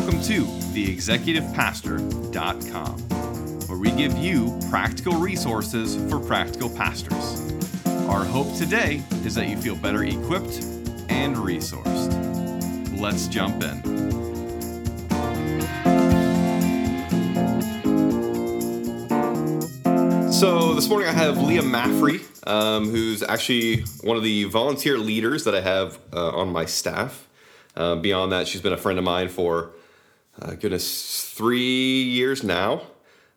Welcome to theexecutivepastor.com, where we give you practical resources for practical pastors. Our hope today is that you feel better equipped and resourced. Let's jump in. So this morning I have Leah Maffry, um, who's actually one of the volunteer leaders that I have uh, on my staff. Uh, beyond that, she's been a friend of mine for uh, goodness three years now.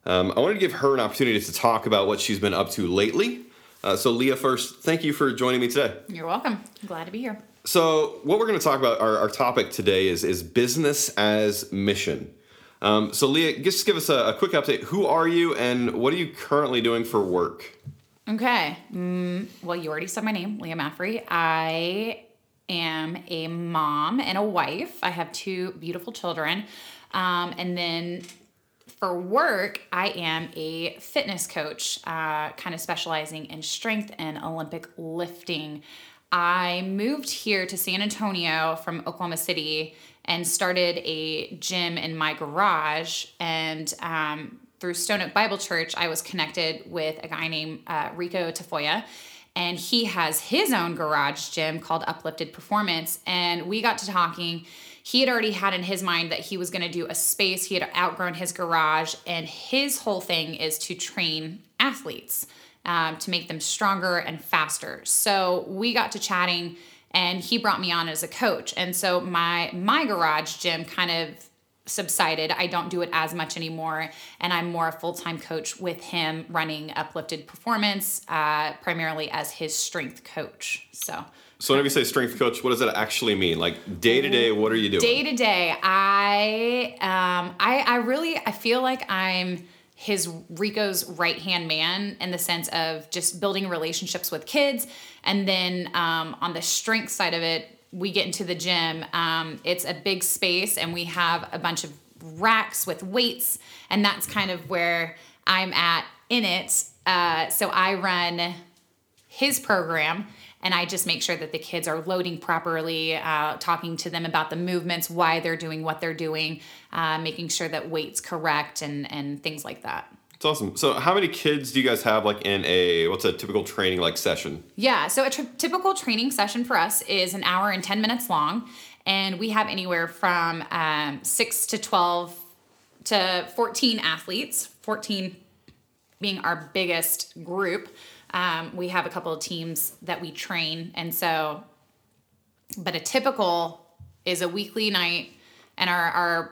Um, I wanted to give her an opportunity to talk about what she's been up to lately. Uh, so Leah, first, thank you for joining me today. You're welcome. I'm glad to be here. So what we're going to talk about, our, our topic today is is business as mission. Um, so, Leah, just give us a, a, quick update. Who are you and what are you currently doing for work? Okay. Mm, well, you already said my name, Leah Maffry. I am a mom and a wife. I have two beautiful children. Um, and then for work, I am a fitness coach, uh, kind of specializing in strength and Olympic lifting. I moved here to San Antonio from Oklahoma City and started a gym in my garage. And um, through Stone Oak Bible Church, I was connected with a guy named uh, Rico Tafoya. And he has his own garage gym called Uplifted Performance. And we got to talking. He had already had in his mind that he was going to do a space. He had outgrown his garage. And his whole thing is to train athletes um, to make them stronger and faster. So we got to chatting and he brought me on as a coach. And so my my garage gym kind of subsided. I don't do it as much anymore, and I'm more a full time coach with him, running Uplifted Performance, uh, primarily as his strength coach. So. So whenever you say strength coach, what does that actually mean? Like day to day, what are you doing? Day to day, I um, I I really I feel like I'm his Rico's right hand man in the sense of just building relationships with kids. And then um, on the strength side of it, we get into the gym. Um, it's a big space, and we have a bunch of racks with weights, and that's kind of where I'm at in it. Uh, so I run his program and I just make sure that the kids are loading properly, uh, talking to them about the movements, why they're doing what they're doing, uh, making sure that weight's correct, and and things like that. It's awesome. So, how many kids do you guys have like in a what's a typical training like session? Yeah, so a typical training session for us is an hour and ten minutes long, and we have anywhere from um, six to twelve to fourteen athletes. Fourteen being our biggest group. Um, we have a couple of teams that we train, and so, but a typical is a weekly night, and our our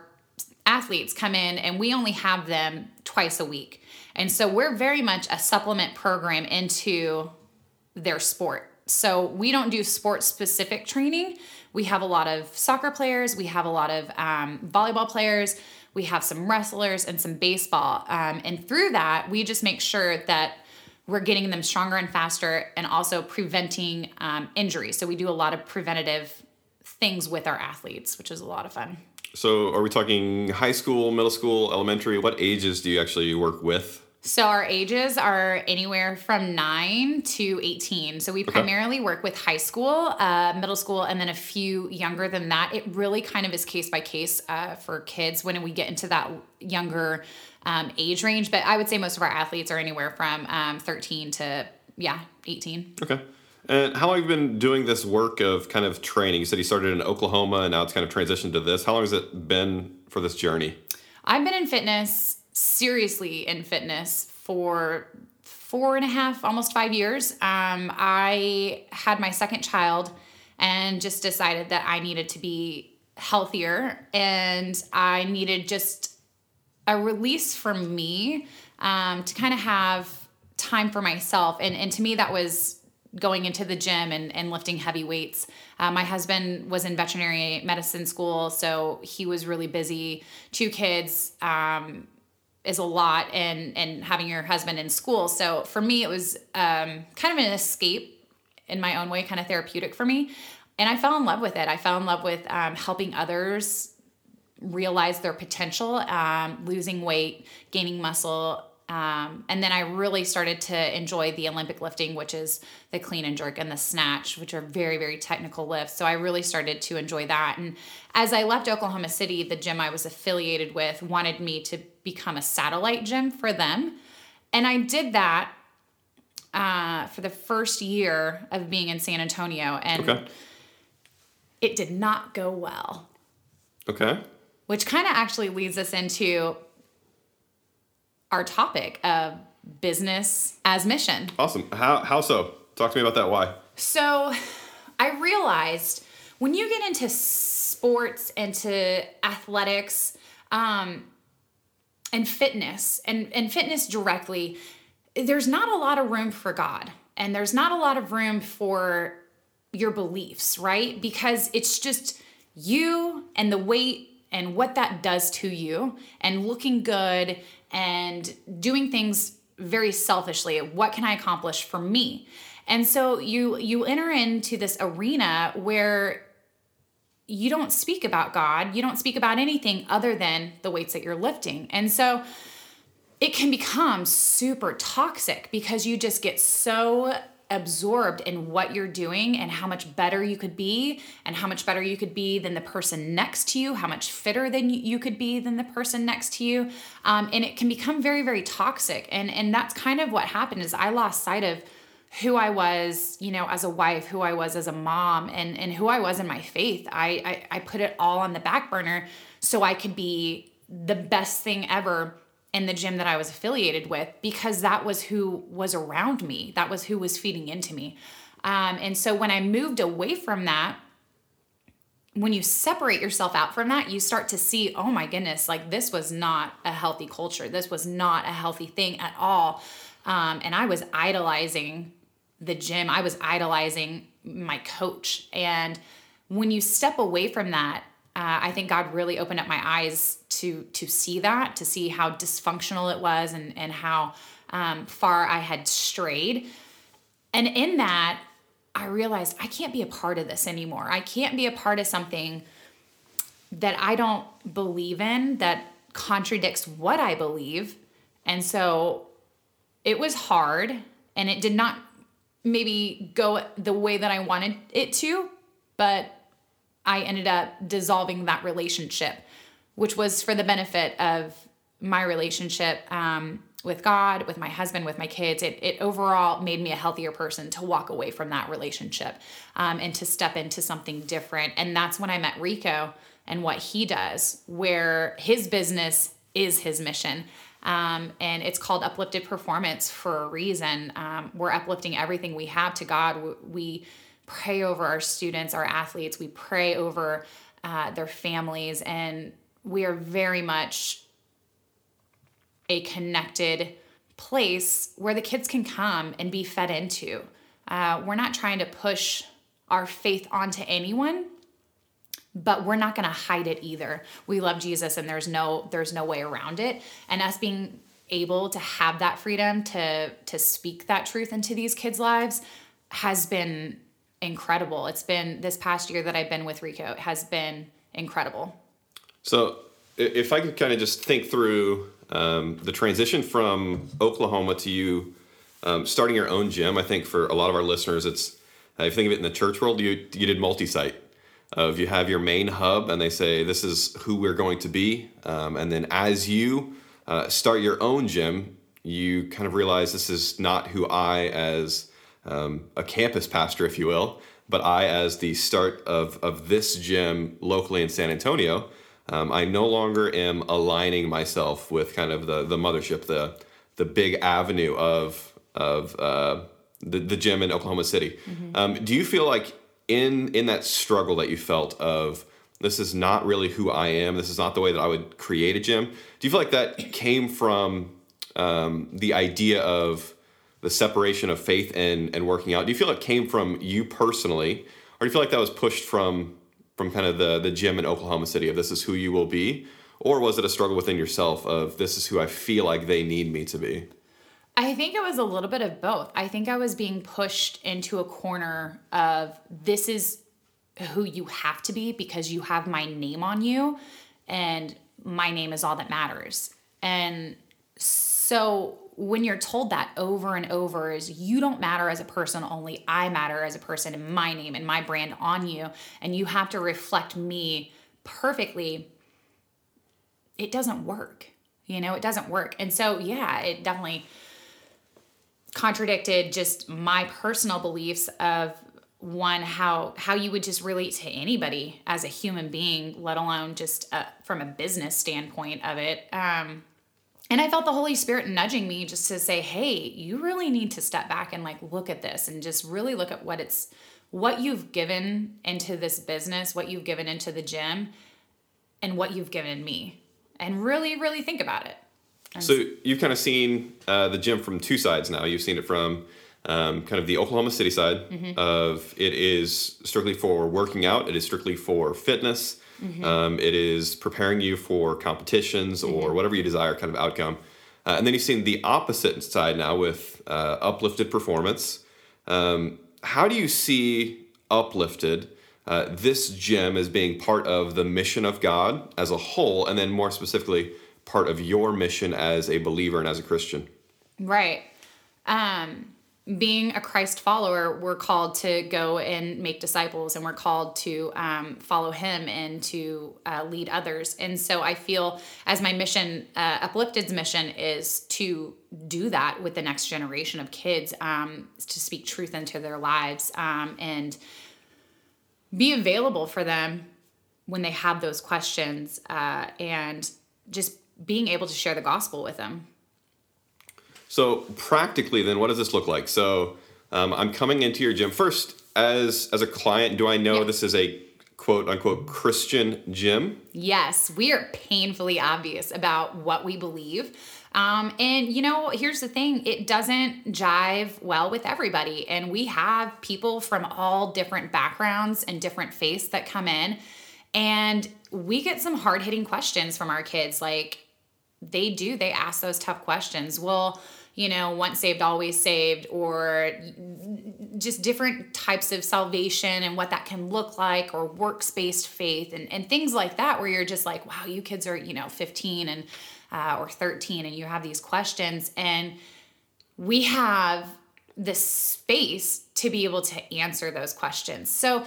athletes come in, and we only have them twice a week, and so we're very much a supplement program into their sport. So we don't do sport specific training. We have a lot of soccer players, we have a lot of um, volleyball players, we have some wrestlers, and some baseball. Um, and through that, we just make sure that we're getting them stronger and faster and also preventing um, injury. So we do a lot of preventative things with our athletes, which is a lot of fun. So are we talking high school, middle school, elementary? What ages do you actually work with? So our ages are anywhere from 9 to 18. So we okay. primarily work with high school, uh, middle school, and then a few younger than that. It really kind of is case by case uh, for kids when we get into that younger um, age range, but I would say most of our athletes are anywhere from um, 13 to yeah 18. Okay. And how long have you been doing this work of kind of training? You said you started in Oklahoma and now it's kind of transitioned to this. How long has it been for this journey? I've been in fitness, seriously in fitness, for four and a half, almost five years. Um, I had my second child and just decided that I needed to be healthier and I needed just a release for me um, to kind of have time for myself. And, and to me, that was going into the gym and, and lifting heavy weights. Uh, my husband was in veterinary medicine school, so he was really busy. Two kids um, is a lot, and and having your husband in school. So for me, it was um, kind of an escape in my own way, kind of therapeutic for me. And I fell in love with it. I fell in love with um, helping others realize their potential, um, losing weight, gaining muscle, Um, and then I really started to enjoy the Olympic lifting, which is the clean and jerk and the snatch, which are very, very technical lifts. So I really started to enjoy that. And as I left Oklahoma City, the gym I was affiliated with wanted me to become a satellite gym for them. And I did that uh, for the first year of being in San Antonio. And Okay. it did not go well, Okay. which kind of actually leads us into our topic of business as mission. Awesome. How how so? Talk to me about that. Why? So I realized when you get into sports, into athletics, um, and fitness, and, and fitness directly, there's not a lot of room for God. And there's not a lot of room for your beliefs, right? Because it's just you and the weight and what that does to you and looking good and doing things very selfishly. What can I accomplish for me? And so you you enter into this arena where you don't speak about God, you don't speak about anything other than the weights that you're lifting. And so it can become super toxic because you just get so absorbed in what you're doing and how much better you could be and how much better you could be than the person next to you how much fitter than you- could be than the person next to you um, and it can become very very toxic and and that's kind of what happened is i lost sight of who I was, you know, as a wife, who I was as a mom, and and who I was in my faith. I I, I put it all on the back burner so I could be the best thing ever in the gym that I was affiliated with because that was who was around me. That was who was feeding into me. Um, and so when I moved away from that, when you separate yourself out from that, you start to see, oh my goodness, like this was not a healthy culture. This was not a healthy thing at all. Um, and I was idolizing the gym, I was idolizing my coach. And when you step away from that, uh, I think God really opened up my eyes to to see that, to see how dysfunctional it was, and and how um, far I had strayed. And in that, I realized I can't be a part of this anymore. I can't be a part of something that I don't believe in, that contradicts what I believe. And so it was hard and it did not maybe go the way that I wanted it to, but I ended up dissolving that relationship, which was for the benefit of my relationship um, with God, with my husband, with my kids. It, it overall made me a healthier person to walk away from that relationship um, and to step into something different. And that's when I met Rico and what he does, where his business is his mission. Um, and it's called uplifted performance for a reason. Um, we're uplifting everything we have to God. We, pray over our students, our athletes. We pray over uh, their families, and we are very much a connected place where the kids can come and be fed into. Uh, we're not trying to push our faith onto anyone but we're not going to hide it either. We love jesus and there's no there's no way around it. And us being able to have that freedom to to speak that truth into these kids lives has been incredible. It's been this past year that i've been with rico has been incredible So, if I could kind of just think through um, the transition from Oklahoma to you um, starting your own gym, I think for a lot of our listeners, it's uh, if you think of it in the church world, you you did multi-site. If you have your main hub, and they say this is who we're going to be, um, and then as you uh, start your own gym, you kind of realize this is not who I, as um, a campus pastor, if you will, but I, as the start of of this gym locally in San Antonio, um, I no longer am aligning myself with kind of the the mothership, the the big avenue of of uh, the the gym in Oklahoma City. Um, do you feel like in in that struggle that you felt of this is not really who I am, this is not the way that I would create a gym? Do you feel like that came from um, the idea of the separation of faith and and working out? Do you feel it came from you personally, or do you feel like that was pushed from from kind of the the gym in Oklahoma City of this is who you will be, or was it a struggle within yourself of this is who I feel like they need me to be? I think it was a little bit of both. I think I was being pushed into a corner of this is who you have to be because you have my name on you and my name is all that matters. And so when you're told that over and over is you don't matter as a person, only I matter as a person and my name and my brand on you, and you have to reflect me perfectly, it doesn't work. You know, it doesn't work. And so, yeah, it definitely contradicted just my personal beliefs of one how how you would just relate to anybody as a human being let alone just uh, from a business standpoint of it um and i felt the holy spirit nudging me just to say hey you really need to step back and like look at this and just really look at what it's what you've given into this business what you've given into the gym and what you've given me and really really think about it and So you've kind of seen uh, the gym from two sides now. You've seen it from um, kind of the Oklahoma City side of it is strictly for working out. It is strictly for fitness. Um, it is preparing you for competitions or whatever you desire kind of outcome. Uh, and then you've seen the opposite side now with uh, uplifted performance. Um, how do you see uplifted uh, this gym as being part of the mission of God as a whole, and then more specifically, part of your mission as a believer and as a Christian? Right. Um, being a Christ follower, we're called to go and make disciples, and we're called to um, follow Him and to uh, lead others. And so I feel as my mission, uh, Uplifted's mission, is to do that with the next generation of kids, um, to speak truth into their lives um, and be available for them when they have those questions, uh, and just being able to share the gospel with them. So practically, then, what does this look like? So um, I'm coming into your gym first as as a client. Do I know Yeah. this is a quote unquote Christian gym? Yes, we are painfully obvious about what we believe. Um, and you know, here's the thing it doesn't jive well with everybody. And we have people from all different backgrounds and different faiths that come in. And we get some hard hitting questions from our kids. Like, they do, they ask those tough questions. Well, you know, once saved, always saved, or just different types of salvation and what that can look like, or works based faith and, and things like that, where you're just like, wow, you kids are, you know, 15 and uh, or 13, and you have these questions. And we have the space to be able to answer those questions. So,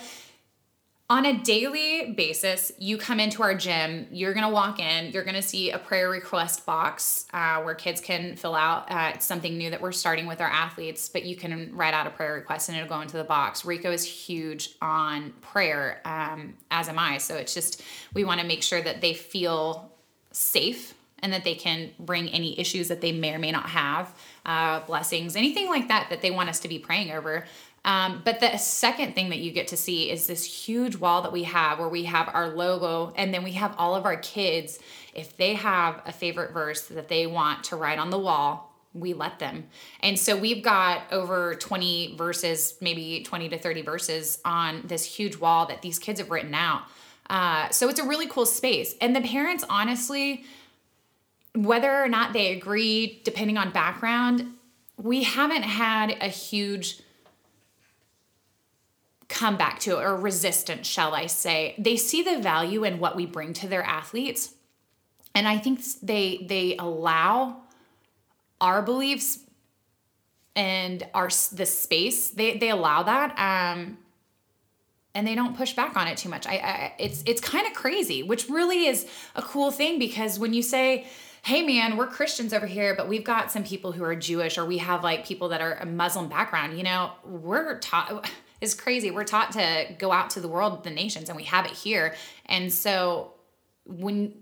on a daily basis, you come into our gym, you're gonna walk in, you're gonna see a prayer request box uh, where kids can fill out. Uh, it's something new that we're starting with our athletes, but you can write out a prayer request and it'll go into the box. Rico is huge on prayer, um, as am I. So it's just, we wanna make sure that they feel safe and that they can bring any issues that they may or may not have, uh, blessings, anything like that that they want us to be praying over. Um, but the second thing that you get to see is this huge wall that we have where we have our logo and then we have all of our kids. If they have a favorite verse that they want to write on the wall, we let them. And so we've got over 20 verses, maybe 20 to 30 verses on this huge wall that these kids have written out. Uh, so it's a really cool space. And the parents, honestly, whether or not they agree, depending on background, we haven't had a huge comeback to or resistance, shall I say. They see the value in what we bring to their athletes. And I think they they allow our beliefs and our the space they they allow that um and they don't push back on it too much. I, I it's it's kind of crazy, which really is a cool thing because when you say, "Hey, man, we're Christians over here, but we've got some people who are Jewish, or we have like people that are a Muslim background," you know, we're taught. It's crazy. We're taught to go out to the world, the nations, and we have it here. And so when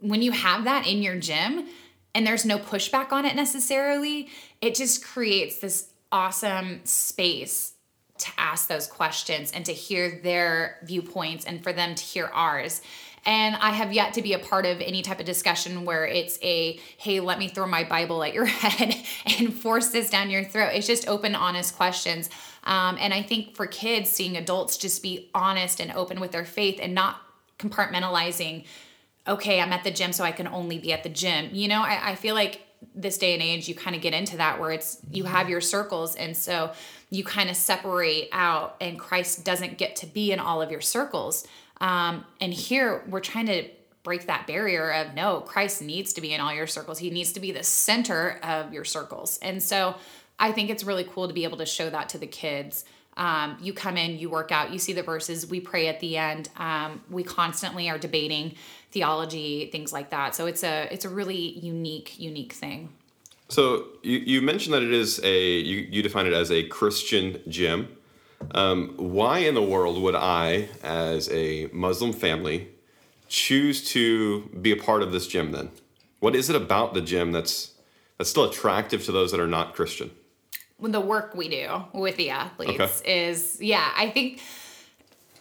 when you have that in your gym and there's no pushback on it necessarily, it just creates this awesome space to ask those questions and to hear their viewpoints and for them to hear ours. And I have yet to be a part of any type of discussion where it's a, hey, let me throw my Bible at your head and force this down your throat. It's just open, honest questions. Um, and I think for kids, seeing adults just be honest and open with their faith and not compartmentalizing, okay, I'm at the gym, so I can only be at the gym. You know, I, I feel like this day and age, you kind of get into that where it's you have your circles. And so you kind of separate out, and Christ doesn't get to be in all of your circles. Um, and here we're trying to break that barrier of no, Christ needs to be in all your circles. He needs to be the center of your circles. And so I think it's really cool to be able to show that to the kids. Um, you come in, you work out, you see the verses, we pray at the end. Um, we constantly are debating theology, things like that. So it's a it's a really unique, unique thing. So you, you mentioned that it is a you, you define it as a Christian gym. Um, why in the world would I, as a Muslim family, choose to be a part of this gym then? What is it about the gym that's that's still attractive to those that are not Christian? When the work we do with the athletes okay. is yeah, I think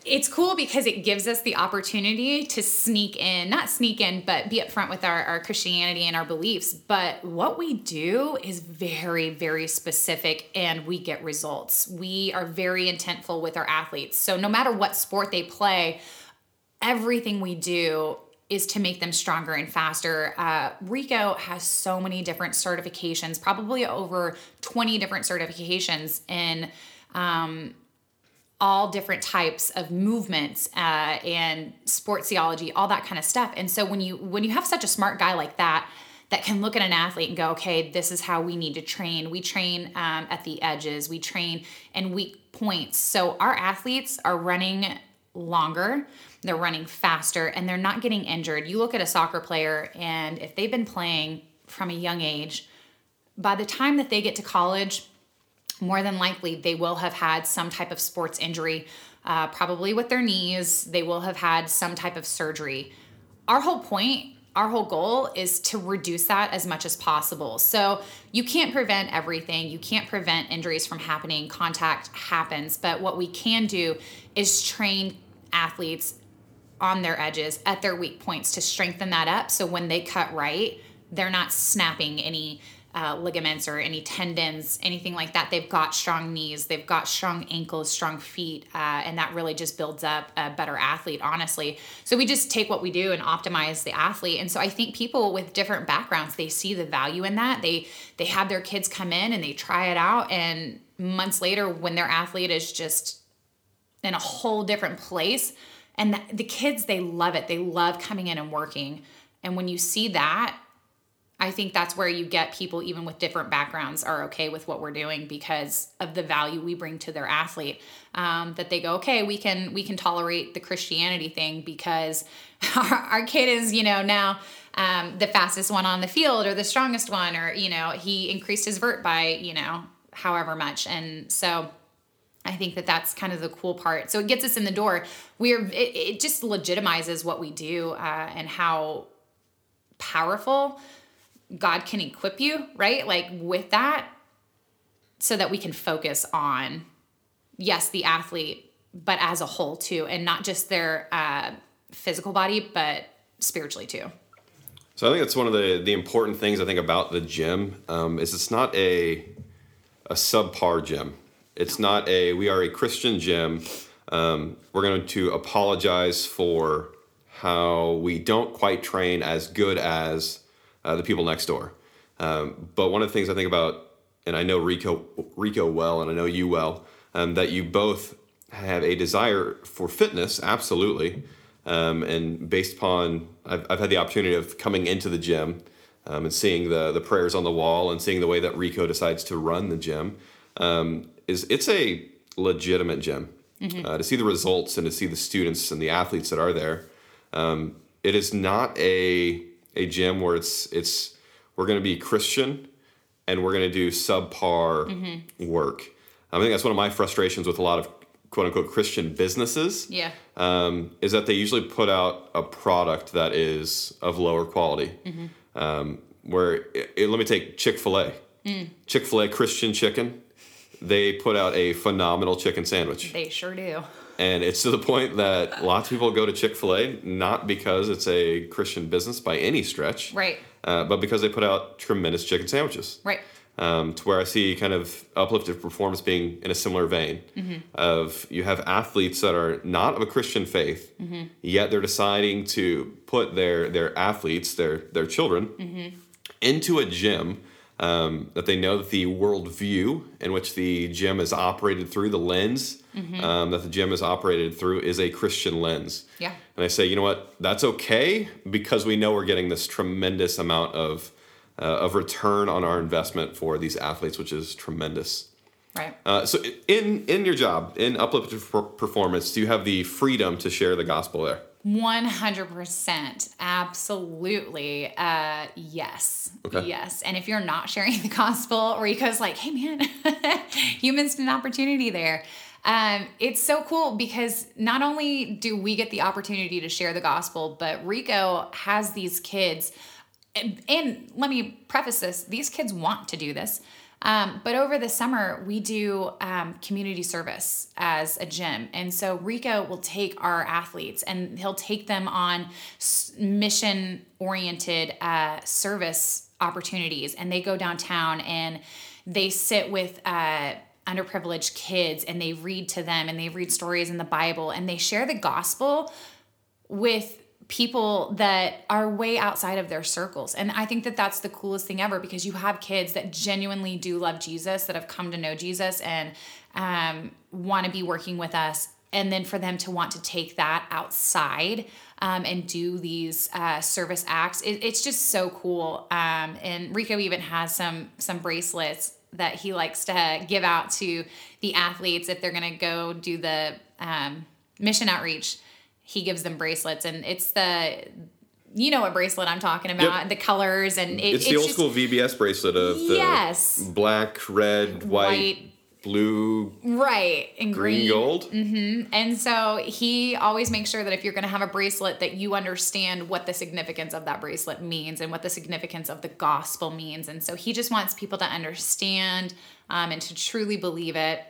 it's cool because it gives us the opportunity to sneak in, not sneak in, but be upfront with our, our Christianity and our beliefs. But what we do is very, very specific and we get results. We are very intentful with our athletes. So no matter what sport they play, everything we do is to make them stronger and faster. Uh, Rico has so many different certifications, probably over 20 different certifications in um, all different types of movements uh, and sports theology, all that kind of stuff. And so when you when you have such a smart guy like that that can look at an athlete and go, okay, this is how we need to train. We train um, at the edges. We train in weak points. So our athletes are running longer, they're running faster, and they're not getting injured. You look at a soccer player, and if they've been playing from a young age, by the time that they get to college, more than likely they will have had some type of sports injury, uh, probably with their knees. They will have had some type of surgery. Our whole point, our whole goal is to reduce that as much as possible. So you can't prevent everything, you can't prevent injuries from happening, contact happens. But what we can do is train athletes on their edges at their weak points to strengthen that up so when they cut right, they're not snapping any uh, ligaments or any tendons, anything like that. They've got strong knees, they've got strong ankles, strong feet, uh, and that really just builds up a better athlete, honestly. So we just take what we do and optimize the athlete. And so I think people with different backgrounds, they see the value in that. They they have their kids come in and they try it out, and months later, when their athlete is just in a whole different place, and the, the kids they love it. They love coming in and working. And when you see that, I think that's where you get people, even with different backgrounds, are okay with what we're doing because of the value we bring to their athlete. Um, that they go, okay, we can we can tolerate the Christianity thing because our, our kid is, you know, now um, the fastest one on the field or the strongest one, or you know, he increased his vert by you know however much, and so. I think that that's kind of the cool part. So it gets us in the door. We're it, it just legitimizes what we do uh, and how powerful God can equip you, right? Like with that, so that we can focus on, yes, the athlete, but as a whole too, and not just their uh, physical body, but spiritually too. So I think that's one of the the important things I think about the gym um, is it's not a a subpar gym. It's not a we are a Christian gym. Um, we're going to apologize for how we don't quite train as good as uh, the people next door. Um, but one of the things I think about, and I know Rico Rico well, and I know you well, um, that you both have a desire for fitness, absolutely. Um, and based upon, I've, I've had the opportunity of coming into the gym um, and seeing the the prayers on the wall and seeing the way that Rico decides to run the gym. Um, is it's a legitimate gym. Mm-hmm. Uh, to see the results and to see the students and the athletes that are there, um, it is not a a gym where it's it's we're going to be Christian and we're going to do subpar mm-hmm. work. I think that's one of my frustrations with a lot of quote unquote Christian businesses. Yeah. Um, is that they usually put out a product that is of lower quality. Mm-hmm. Um, where it, it, let me take Chick Fil A. Mm. Chick Fil A Christian chicken. They put out a phenomenal chicken sandwich. They sure do. And it's to the point that lots of people go to Chick fil A not because it's a Christian business by any stretch. Right. Uh, but because they put out tremendous chicken sandwiches. Right. Um, to where I see kind of uplifted performance being in a similar vein mm-hmm. of you have athletes that are not of a Christian faith, mm-hmm. yet they're deciding to put their their athletes, their their children, mm-hmm. into a gym um, that they know that the worldview in which the gym is operated through, the lens um, that the gym is operated through, is a Christian lens. Yeah. And I say, you know what? That's okay because we know we're getting this tremendous amount of uh, of return on our investment for these athletes, which is tremendous. Right. Uh, so in in your job in uplifted performance, do you have the freedom to share the gospel there? 100% absolutely. Uh yes. Okay. yes. And if you're not sharing the gospel rico's like hey man you missed an opportunity there. Um it's so cool because not only do we get the opportunity to share the gospel but rico has these kids. And, and let me preface this these kids want to do this um, but over the summer we do um, community service as a gym. And so rico will take our athletes and he'll take them on mission oriented uh, service opportunities. And they go downtown and they sit with uh, underprivileged kids and they read to them and they read stories in the bible and they share the gospel with people that are way outside of their circles. And I think that that's the coolest thing ever because you have kids that genuinely do love Jesus, that have come to know Jesus and um, want to be working with us. And then for them to want to take that outside um, and do these uh, service acts, it, it's just so cool. Um, and Rico even has some some bracelets that he likes to give out to the athletes if they're going to go do the um, mission outreach he gives them bracelets and it's the you know what bracelet I'm talking about Yep. the colors and it, It's, the old just- school VBS bracelet of the Yes. black, red, white, White. blue, right and green, green, gold. and so he always makes sure that if you're going to have a bracelet that you understand what the significance of that bracelet means and what the significance of the gospel means and so he just wants people to understand um, and to truly believe it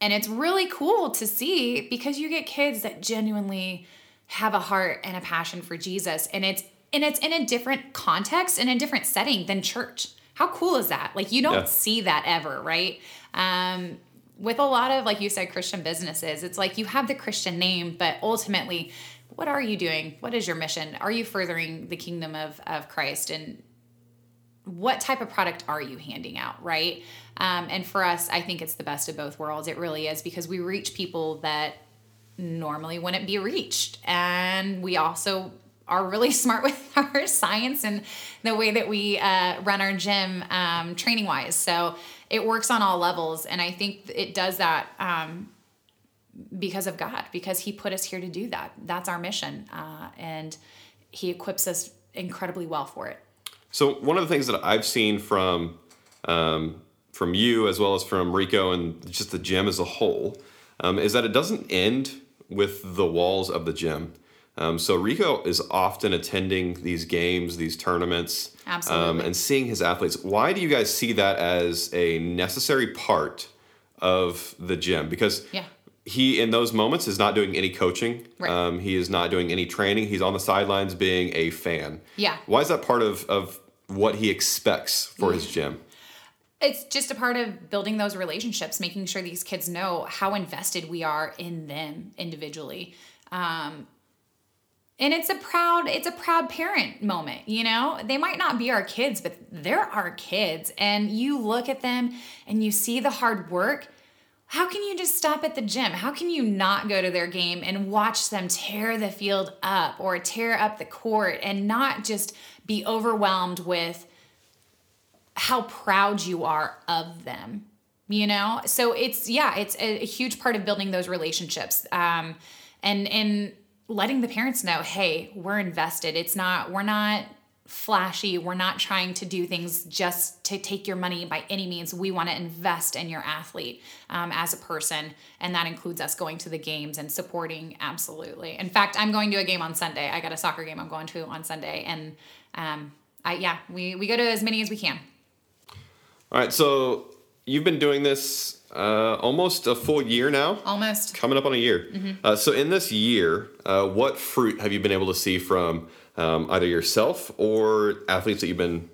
and it's really cool to see because you get kids that genuinely have a heart and a passion for Jesus and it's and it's in a different context in a different setting than church. How cool is that? Like you don't Yeah. see that ever, right? Um with a lot of like you said Christian businesses, it's like you have the Christian name, but ultimately what are you doing? What is your mission? Are you furthering the kingdom of of Christ and what type of product are you handing out, right? Um, and for us, I think it's the best of both worlds. It really is because we reach people that normally wouldn't be reached. And we also are really smart with our science and the way that we uh, run our gym um, training wise. So it works on all levels. And I think it does that um, because of God, because He put us here to do that. That's our mission. Uh, and He equips us incredibly well for it. So one of the things that I've seen from um, from you as well as from Rico and just the gym as a whole um, is that it doesn't end with the walls of the gym. Um, so Rico is often attending these games, these tournaments, um, and seeing his athletes. Why do you guys see that as a necessary part of the gym? Because Yeah. He in those moments is not doing any coaching. Right. Um, he is not doing any training. He's on the sidelines being a fan. Yeah. Why is that part of, of what he expects for his gym? it's just a part of building those relationships making sure these kids know how invested we are in them individually um, and it's a proud it's a proud parent moment you know they might not be our kids but they're our kids and you look at them and you see the hard work how can you just stop at the gym? How can you not go to their game and watch them tear the field up or tear up the court and not just be overwhelmed with how proud you are of them you know? So it's yeah it's a, a huge part of building those relationships um and and letting the parents know hey we're invested. It's not we're not flashy. We're not trying to do things just to take your money by any means. We want to invest in your athlete um, as a person and that includes us going to the games and supporting absolutely. In fact i'm going to a game on sunday. I got a soccer game i'm going to on sunday and um, I, yeah we, we go to as many as we can. All right, so you've been doing this uh, almost a full year now, almost. Coming up on a year. Uh, so in this year, uh, what fruit have you been able to see from um, either yourself or athletes that you've been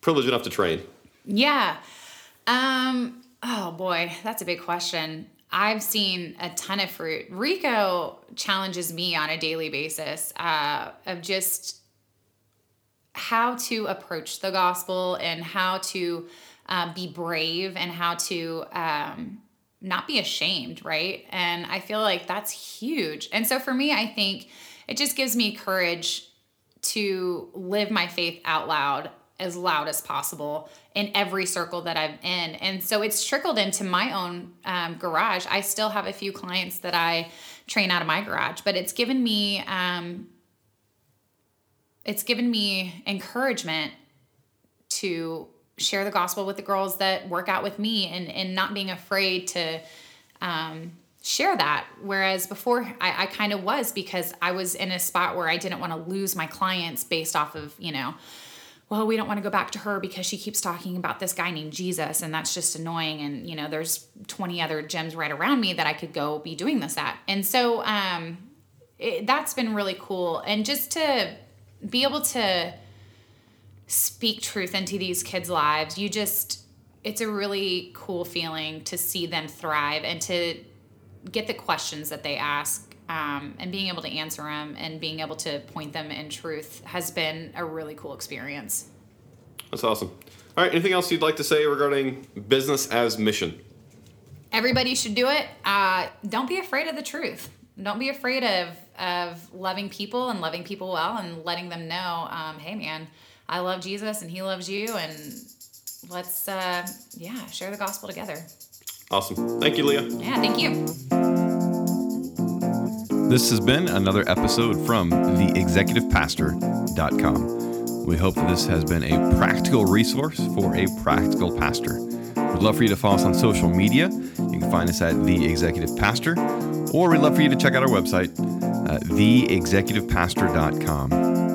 privileged enough to train? Yeah. Um, oh boy, that's a big question. I've seen a ton of fruit. Rico challenges me on a daily basis uh, of just how to approach the gospel and how to uh, be brave and how to um, not be ashamed, right? And I feel like that's huge. And so for me, I think it just gives me courage to live my faith out loud as loud as possible in every circle that I'm in. And so it's trickled into my own um, garage. I still have a few clients that I train out of my garage, but it's given me um, it's given me encouragement to share the gospel with the girls that work out with me and and not being afraid to um, share that. Whereas before, I, I kind of was because I was in a spot where I didn't want to lose my clients based off of you know well, we don't want to go back to her because she keeps talking about this guy named Jesus and that's just annoying. And, you know, there's 20 other gyms right around me that I could go be doing this at. And so um, it, that's been really cool. And just to be able to speak truth into these kids' lives, you just, it's a really cool feeling to see them thrive and to get the questions that they ask um, and being able to answer them and being able to point them in truth has been a really cool experience. That's awesome. All right, anything else you'd like to say regarding business as mission? Everybody should do it. Uh, don't be afraid of the truth. Don't be afraid of of loving people and loving people well and letting them know, um, hey man, I love Jesus and He loves you, and let's uh, yeah share the gospel together. Awesome. Thank you, Leah. Yeah, thank you. This has been another episode from theexecutivepastor.com. We hope that this has been a practical resource for a practical pastor. We'd love for you to follow us on social media. You can find us at The Executive Pastor, or we'd love for you to check out our website, uh, theexecutivepastor.com.